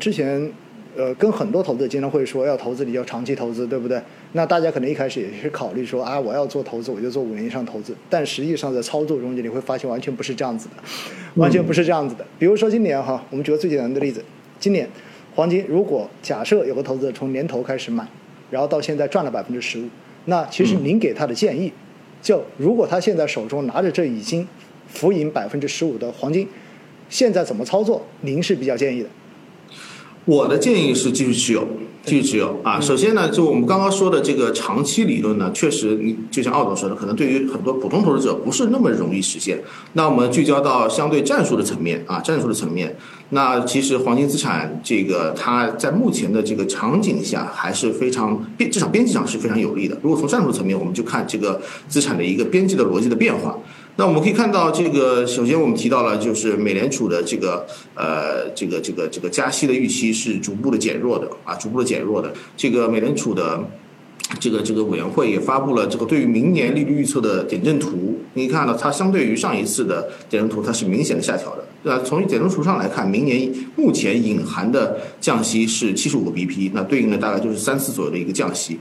之前，呃，跟很多投资者经常会说要投资你要长期投资，对不对？那大家可能一开始也是考虑说啊，我要做投资，我就做五年以上投资。但实际上在操作中间，你会发现完全不是这样子的，完全不是这样子的。比如说今年哈，我们举个最简单的例子，今年黄金如果假设有个投资者从年头开始买，然后到现在赚了百分之十五，那其实您给他的建议，就如果他现在手中拿着这已经浮盈百分之十五的黄金，现在怎么操作，您是比较建议的。我的建议是继续持有，继续持有啊。首先呢，就我们刚刚说的这个长期理论呢，确实，你就像奥总说的，可能对于很多普通投资者不是那么容易实现。那我们聚焦到相对战术的层面啊，战术的层面，那其实黄金资产这个它在目前的这个场景下还是非常边，至少边际上是非常有利的。如果从战术层面，我们就看这个资产的一个边际的逻辑的变化。那我们可以看到，这个首先我们提到了，就是美联储的这个呃，这个这个这个加息的预期是逐步的减弱的啊，逐步的减弱的。这个美联储的这个这个委员会也发布了这个对于明年利率预测的点阵图。你看到它相对于上一次的点阵图，它是明显的下调的。那从点阵图上来看，明年目前隐含的降息是七十五个 BP，那对应的大概就是三次左右的一个降息。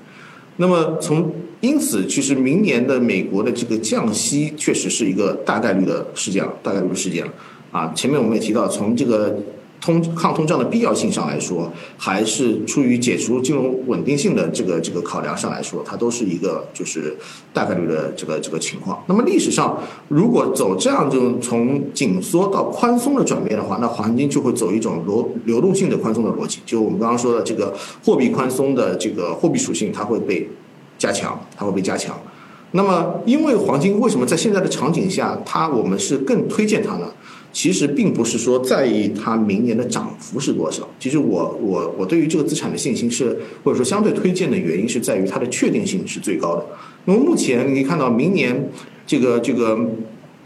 那么从因此，其实明年的美国的这个降息确实是一个大概率的事件了，大概率的事件了。啊，前面我们也提到，从这个通抗通胀的必要性上来说，还是出于解除金融稳定性的这个这个考量上来说，它都是一个就是大概率的这个这个情况。那么历史上，如果走这样这种从紧缩到宽松的转变的话，那黄金就会走一种流流动性的宽松的逻辑。就我们刚刚说的这个货币宽松的这个货币属性，它会被。加强，它会被加强。那么，因为黄金为什么在现在的场景下，它我们是更推荐它呢？其实并不是说在意它明年的涨幅是多少。其实我我我对于这个资产的信心是，或者说相对推荐的原因是在于它的确定性是最高的。那么目前你可以看到，明年这个这个。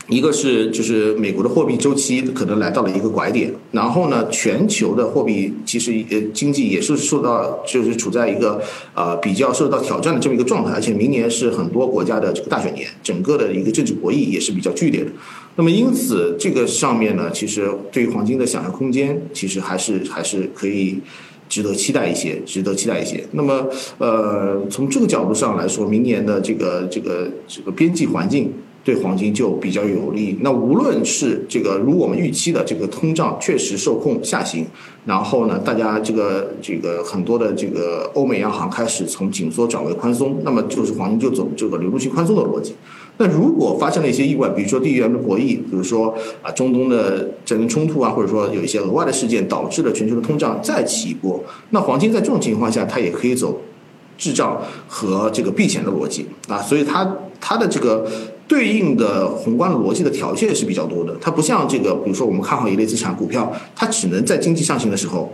一个是就是美国的货币周期可能来到了一个拐点，然后呢，全球的货币其实呃经济也是受到就是处在一个呃比较受到挑战的这么一个状态，而且明年是很多国家的这个大选年，整个的一个政治博弈也是比较剧烈的。那么因此这个上面呢，其实对于黄金的想象空间，其实还是还是可以值得期待一些，值得期待一些。那么呃从这个角度上来说，明年的这个这个这个边际环境。对黄金就比较有利。那无论是这个如我们预期的这个通胀确实受控下行，然后呢，大家这个这个很多的这个欧美央行开始从紧缩转为宽松，那么就是黄金就走这个流动性宽松的逻辑。那如果发生了一些意外，比如说地缘的博弈，比如说啊中东的战争冲突啊，或者说有一些额外的事件导致了全球的通胀再起一波，那黄金在这种情况下，它也可以走滞胀和这个避险的逻辑啊，所以它它的这个。对应的宏观逻辑的条件是比较多的，它不像这个，比如说我们看好一类资产股票，它只能在经济上行的时候，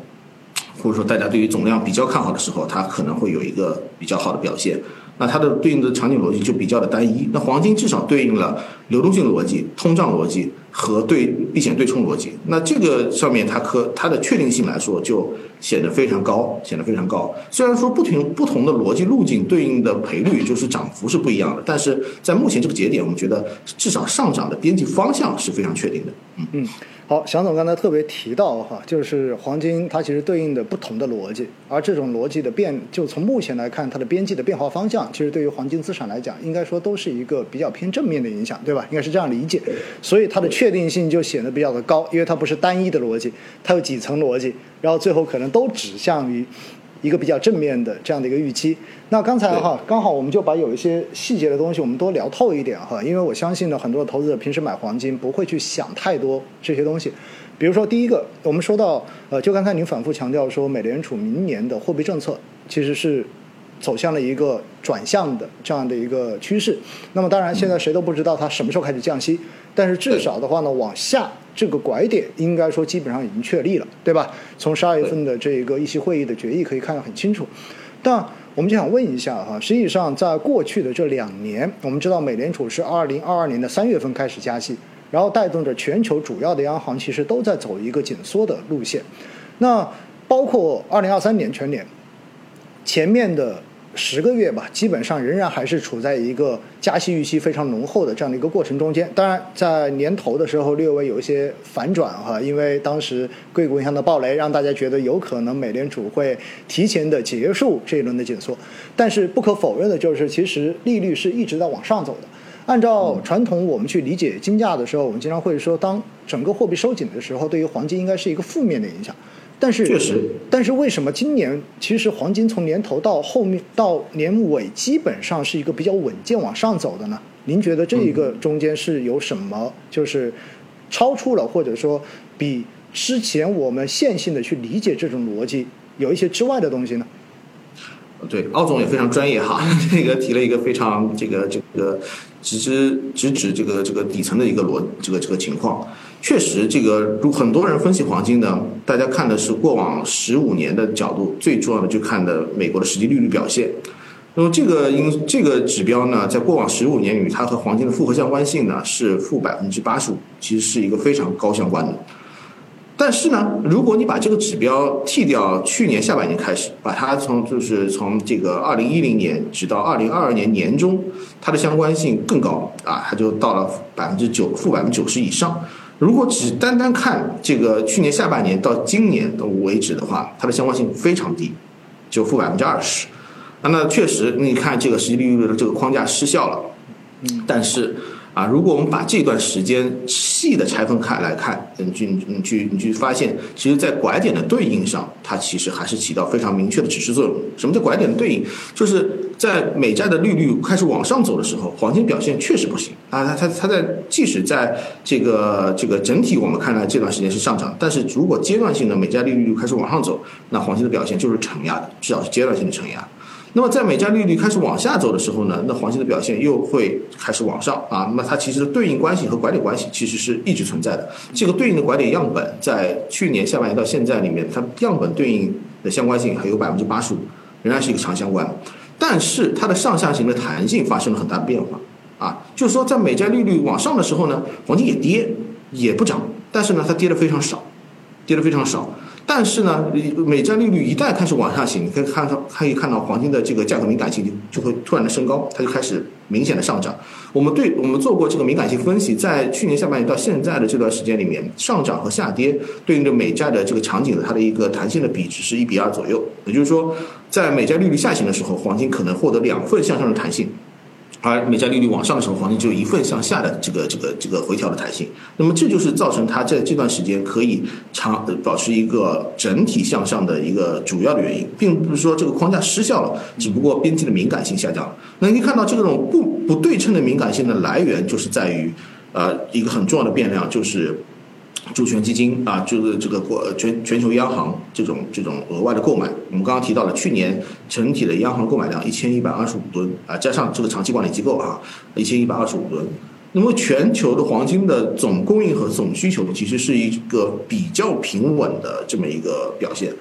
或者说大家对于总量比较看好的时候，它可能会有一个比较好的表现。那它的对应的场景逻辑就比较的单一。那黄金至少对应了流动性逻辑、通胀逻辑和对避险对冲逻辑。那这个上面它可它的确定性来说就显得非常高，显得非常高。虽然说不同不同的逻辑路径对应的赔率就是涨幅是不一样的，但是在目前这个节点，我们觉得至少上涨的边际方向是非常确定的。嗯嗯。好，祥总刚才特别提到哈，就是黄金它其实对应的不同的逻辑，而这种逻辑的变，就从目前来看，它的边际的变化方向，其实对于黄金资产来讲，应该说都是一个比较偏正面的影响，对吧？应该是这样理解，所以它的确定性就显得比较的高，因为它不是单一的逻辑，它有几层逻辑，然后最后可能都指向于。一个比较正面的这样的一个预期。那刚才哈，刚好我们就把有一些细节的东西我们多聊透一点哈，因为我相信呢，很多投资者平时买黄金不会去想太多这些东西。比如说第一个，我们说到呃，就刚才您反复强调说，美联储明年的货币政策其实是走向了一个转向的这样的一个趋势。那么当然，现在谁都不知道它什么时候开始降息，但是至少的话呢，往下。这个拐点应该说基本上已经确立了，对吧？从十二月份的这个议息会议的决议可以看得很清楚。但我们就想问一下哈，实际上在过去的这两年，我们知道美联储是二零二二年的三月份开始加息，然后带动着全球主要的央行其实都在走一个紧缩的路线。那包括二零二三年全年前面的十个月吧，基本上仍然还是处在一个加息预期非常浓厚的这样的一个过程中间。当然，在年头的时候略微有一些反转哈，因为当时硅谷银行的暴雷让大家觉得有可能美联储会提前的结束这一轮的紧缩。但是不可否认的就是，其实利率是一直在往上走的。按照传统我们去理解金价的时候，我们经常会说，当整个货币收紧的时候，对于黄金应该是一个负面的影响。但是，确实，但是为什么今年其实黄金从年头到后面到年尾基本上是一个比较稳健往上走的呢？您觉得这一个中间是有什么就是超出了或者说比之前我们线性的去理解这种逻辑有一些之外的东西呢？对，奥总也非常专业哈，这个提了一个非常这个这个直指直指这个这个底层的一个逻这个这个情况。确实，这个如很多人分析黄金呢，大家看的是过往十五年的角度，最重要的就看的美国的实际利率表现。那么这个因这个指标呢，在过往十五年里，它和黄金的复合相关性呢是负百分之八十五，其实是一个非常高相关的。但是呢，如果你把这个指标剔掉，去年下半年开始，把它从就是从这个二零一零年直到二零二二年年中，它的相关性更高啊，它就到了百分之九负百分之九十以上。如果只单单看这个去年下半年到今年的为止的话，它的相关性非常低，就负百分之二十。那那确实，你看这个实际利率的这个框架失效了。嗯，但是。啊，如果我们把这段时间细的拆分开来看，你去你去你去发现，其实，在拐点的对应上，它其实还是起到非常明确的指示作用。什么叫拐点的对应？就是在美债的利率开始往上走的时候，黄金表现确实不行啊。它它它在即使在这个这个整体我们看来这段时间是上涨，但是如果阶段性的美债利率开始往上走，那黄金的表现就是承压的，至少是阶段性的承压。那么在美债利率开始往下走的时候呢，那黄金的表现又会开始往上啊。那么它其实的对应关系和拐点关系其实是一直存在的。这个对应的拐点样本在去年下半年到现在里面，它样本对应的相关性还有百分之八十五，仍然是一个强相关。但是它的上下行的弹性发生了很大的变化啊，就是说在美债利率往上的时候呢，黄金也跌也不涨，但是呢它跌的非常少，跌的非常少。但是呢，美债利率一旦开始往下行，你可以看到，可以看到黄金的这个价格敏感性就就会突然的升高，它就开始明显的上涨。我们对我们做过这个敏感性分析，在去年下半年到现在的这段时间里面，上涨和下跌对应着美债的这个场景的它的一个弹性的比值是一比二左右。也就是说，在美债利率下行的时候，黄金可能获得两份向上的弹性。而美债利率往上的时候，黄金就一份向下的这个这个这个回调的弹性。那么这就是造成它在这段时间可以长保持一个整体向上的一个主要的原因，并不是说这个框架失效了，只不过边际的敏感性下降了。那你可以看到这种不不对称的敏感性的来源，就是在于呃一个很重要的变量，就是。主权基金啊，就是这个国全全球央行这种这种额外的购买，我们刚刚提到了去年整体的央行购买量一千一百二十五吨啊，加上这个长期管理机构啊，一千一百二十五吨。那么全球的黄金的总供应和总需求其实是一个比较平稳的这么一个表现。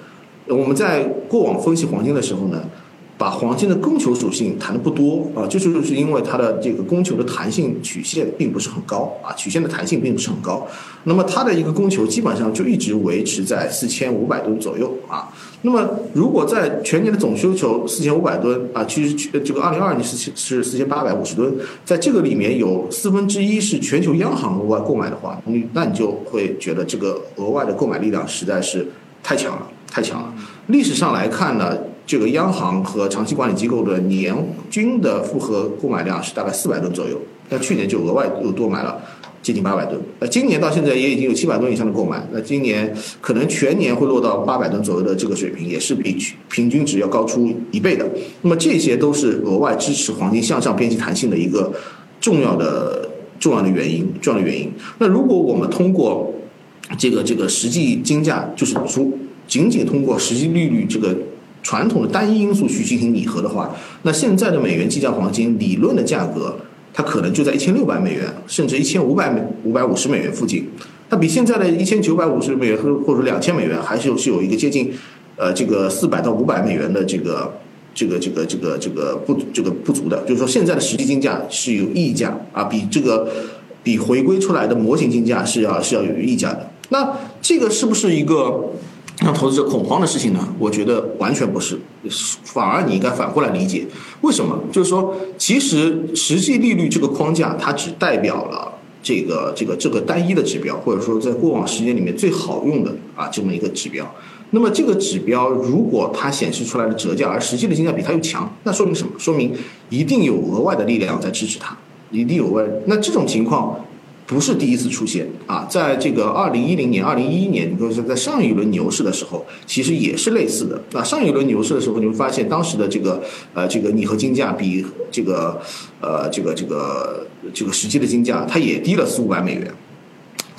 我们在过往分析黄金的时候呢。把黄金的供求属性谈的不多啊，就是就是因为它的这个供求的弹性曲线并不是很高啊，曲线的弹性并不是很高。那么它的一个供求基本上就一直维持在四千五百吨左右啊。那么如果在全年的总需求四千五百吨啊，其实这个二零二二年是是四千八百五十吨，在这个里面有四分之一是全球央行额外购买的话，你那你就会觉得这个额外的购买力量实在是太强了，太强了。历史上来看呢。这个央行和长期管理机构的年均的复合购买量是大概四百吨左右，那去年就额外又多买了接近八百吨，那今年到现在也已经有七百吨以上的购买，那今年可能全年会落到八百吨左右的这个水平，也是比平均值要高出一倍的。那么这些都是额外支持黄金向上边际弹性的一个重要的重要的原因，重要的原因。那如果我们通过这个这个实际金价，就是说仅仅通过实际利率这个。传统的单一因素去进行拟合的话，那现在的美元计价黄金理论的价格，它可能就在一千六百美元，甚至一千五百美五百五十美元附近。它比现在的一千九百五十美元或或者说两千美元，还是有是有一个接近，呃，这个四百到五百美元的这个这个这个这个这个不这个不足的。就是说，现在的实际金价是有溢价啊，比这个比回归出来的模型金价是要是要有溢价的。那这个是不是一个？让投资者恐慌的事情呢？我觉得完全不是，反而你应该反过来理解，为什么？就是说，其实实际利率这个框架，它只代表了这个这个这个单一的指标，或者说在过往时间里面最好用的啊这么一个指标。那么这个指标如果它显示出来的折价，而实际的性价比它又强，那说明什么？说明一定有额外的力量在支持它，一定有外。那这种情况。不是第一次出现啊，在这个二零一零年、二零一一年，你说是在上一轮牛市的时候，其实也是类似的。那上一轮牛市的时候，你会发现当时的这个呃这个拟合金价比这个呃这个这个这个实际的金价，它也低了四五百美元。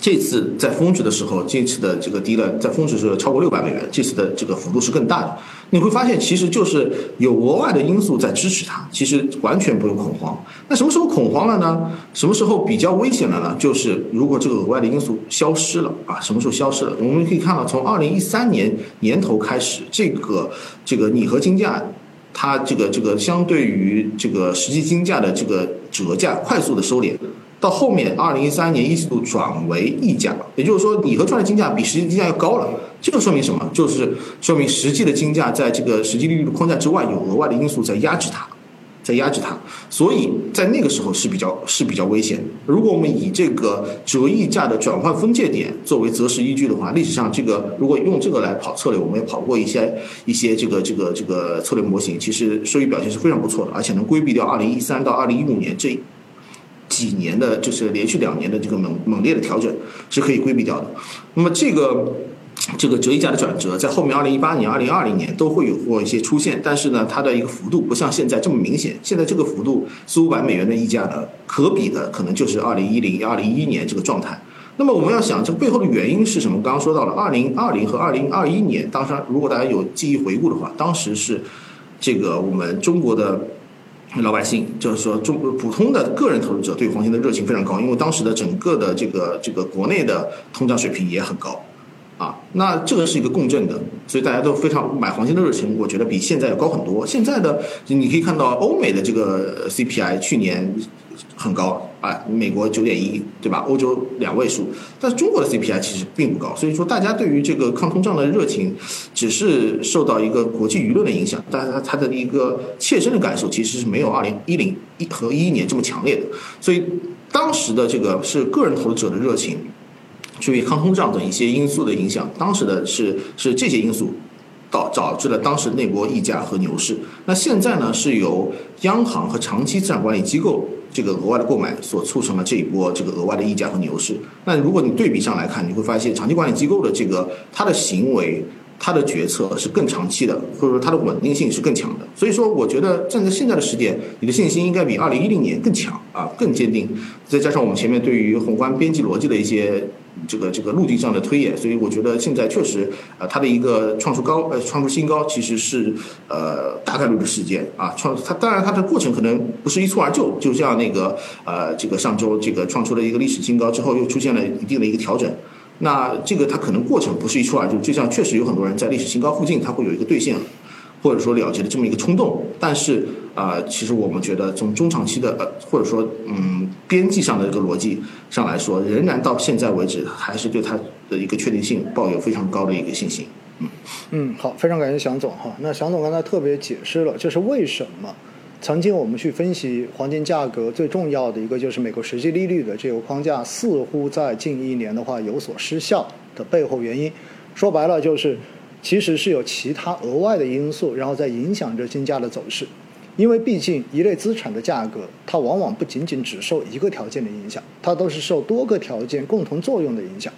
这次在峰值的时候，这次的这个低了，在峰值是超过六百美元，这次的这个幅度是更大的。你会发现，其实就是有额外的因素在支持它，其实完全不用恐慌。那什么时候恐慌了呢？什么时候比较危险了呢？就是如果这个额外的因素消失了啊，什么时候消失了？我们可以看到，从二零一三年年头开始，这个这个拟合金价，它这个这个相对于这个实际金价的这个折价快速的收敛。到后面，二零一三年一季度转为溢价，也就是说，拟合出来的金价比实际金价要高了。这个说明什么？就是说明实际的金价在这个实际利率的框架之外，有额外的因素在压制它，在压制它。所以在那个时候是比较是比较危险。如果我们以这个折溢价的转换分界点作为择时依据的话，历史上这个如果用这个来跑策略，我们也跑过一些一些这个这个这个策略模型，其实收益表现是非常不错的，而且能规避掉二零一三到二零一五年这。几年的，就是连续两年的这个猛猛烈的调整是可以规避掉的。那么这个这个折溢价的转折，在后面二零一八年、二零二零年都会有过一些出现，但是呢，它的一个幅度不像现在这么明显。现在这个幅度四五百美元的溢价呢，可比的可能就是二零一零、二零一一年这个状态。那么我们要想，这背后的原因是什么？刚刚说到了二零二零和二零二一年，当时如果大家有记忆回顾的话，当时是这个我们中国的。老百姓就是说，中普通的个人投资者对黄金的热情非常高，因为当时的整个的这个这个国内的通胀水平也很高，啊，那这个是一个共振的，所以大家都非常买黄金的热情，我觉得比现在要高很多。现在的你可以看到欧美的这个 CPI 去年。很高啊，美国九点一，对吧？欧洲两位数，但是中国的 CPI 其实并不高，所以说大家对于这个抗通胀的热情，只是受到一个国际舆论的影响，但是它它的一个切身的感受其实是没有二零一零一和一一年这么强烈的，所以当时的这个是个人投资者的热情，至于抗通胀等一些因素的影响，当时的是是这些因素导导致了当时那波溢价和牛市，那现在呢是由央行和长期资产管理机构。这个额外的购买所促成了这一波这个额外的溢价和牛市。那如果你对比上来看，你会发现长期管理机构的这个它的行为、它的决策是更长期的，或者说它的稳定性是更强的。所以说，我觉得站在现在的时点，你的信心应该比二零一零年更强啊，更坚定。再加上我们前面对于宏观边际逻辑的一些。这个这个路径上的推演，所以我觉得现在确实，呃，它的一个创出高，呃，创出新高，其实是呃大概率的事件啊。创它当然它的过程可能不是一蹴而就，就像那个呃这个上周这个创出了一个历史新高之后，又出现了一定的一个调整。那这个它可能过程不是一蹴而就，就像确实有很多人在历史新高附近，它会有一个兑现。或者说了结的这么一个冲动，但是啊，其实我们觉得从中长期的呃，或者说嗯边际上的这个逻辑上来说，仍然到现在为止还是对它的一个确定性抱有非常高的一个信心。嗯嗯，好，非常感谢祥总哈。那祥总刚才特别解释了，就是为什么曾经我们去分析黄金价格最重要的一个就是美国实际利率的这个框架似乎在近一年的话有所失效的背后原因，说白了就是。其实是有其他额外的因素，然后在影响着金价的走势。因为毕竟一类资产的价格，它往往不仅仅只受一个条件的影响，它都是受多个条件共同作用的影响。